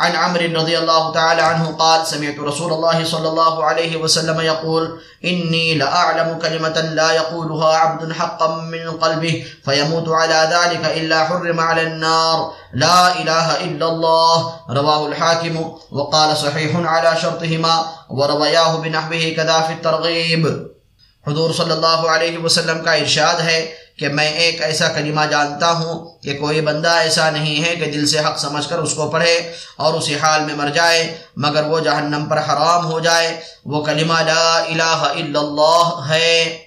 عن عمر رضي الله تعالى عنه قال، سمعت رسول الله صلى الله عليه وسلم يقول إني لأعلم كلمة لا يقولها عبد حقا من قلبه فيموت على ذلك إلا حرم على النار، لا إله إلا الله رواه الحاكم وقال صحيح على شرطهما وروياه بنحوه كذا في الترغيب حضور صلی اللہ علیہ وسلم کا ارشاد ہے کہ میں ایک ایسا کلمہ جانتا ہوں کہ کوئی بندہ ایسا نہیں ہے کہ دل سے حق سمجھ کر اس کو پڑھے اور اسی حال میں مر جائے، مگر وہ جہنم پر حرام ہو جائے۔ وہ کلمہ لا الہ الا اللہ ہے۔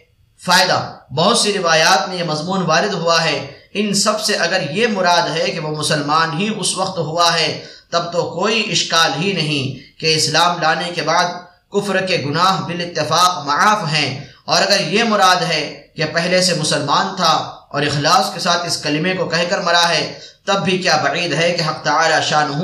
فائدہ، بہت سی روایات میں یہ مضمون وارد ہوا ہے۔ ان سب سے اگر یہ مراد ہے کہ وہ مسلمان ہی اس وقت ہوا ہے، تب تو کوئی اشکال ہی نہیں کہ اسلام لانے کے بعد کفر کے گناہ بالاتفاق معاف ہیں۔ اور اگر یہ مراد ہے کہ پہلے سے مسلمان تھا اور اخلاص کے ساتھ اس کلمے کو کہہ کر مرا ہے، تب بھی کیا بعید ہے کہ حق تعالی شانہ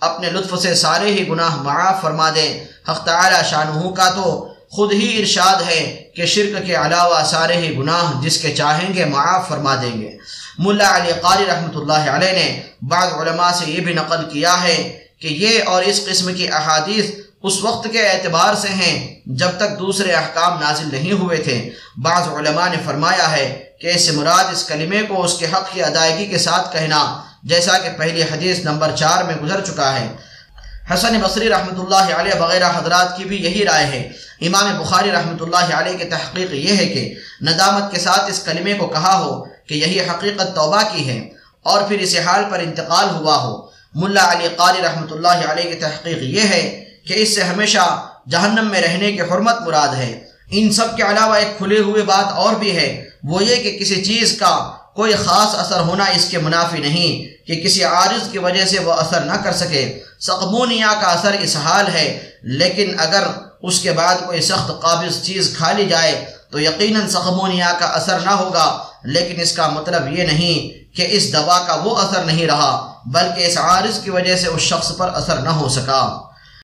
اپنے لطف سے سارے ہی گناہ معاف فرما دے۔ حق تعالی شانہ کا تو خود ہی ارشاد ہے کہ شرک کے علاوہ سارے ہی گناہ جس کے چاہیں گے معاف فرما دیں گے۔ ملا علی قاری رحمۃ اللہ علیہ نے بعض علماء سے یہ بھی نقل کیا ہے کہ یہ اور اس قسم کی احادیث اس وقت کے اعتبار سے ہیں جب تک دوسرے احکام نازل نہیں ہوئے تھے۔ بعض علماء نے فرمایا ہے کہ اس مراد اس کلمے کو اس کے حق کی ادائیگی کے ساتھ کہنا، جیسا کہ پہلی حدیث نمبر چار میں گزر چکا ہے۔ حسن بصری رحمۃ اللہ علیہ وغیرہ حضرات کی بھی یہی رائے ہے۔ امام بخاری رحمۃ اللہ علیہ کی تحقیق یہ ہے کہ ندامت کے ساتھ اس کلمے کو کہا ہو کہ یہی حقیقت توبہ کی ہے اور پھر اس حال پر انتقال ہوا ہو۔ ملا علی قاری رحمۃ اللہ علیہ کی تحقیق یہ ہے کہ اس سے ہمیشہ جہنم میں رہنے کی حرمت مراد ہے۔ ان سب کے علاوہ ایک کھلے ہوئے بات اور بھی ہے۔ وہ یہ کہ کسی چیز کا کوئی خاص اثر ہونا اس کے منافی نہیں، کہ کسی عارض کی وجہ سے وہ اثر نہ کر سکے۔ سقمونیا کا اثر اس حال ہے، لیکن اگر اس کے بعد کوئی سخت قابض چیز کھا لی جائے، تو یقیناً سقمونیا کا اثر نہ ہوگا۔ لیکن اس کا مطلب یہ نہیں کہ اس دوا کا وہ اثر نہیں رہا، بلکہ اس عارض کی وجہ سے اس شخص پر اثر نہ ہو سکا۔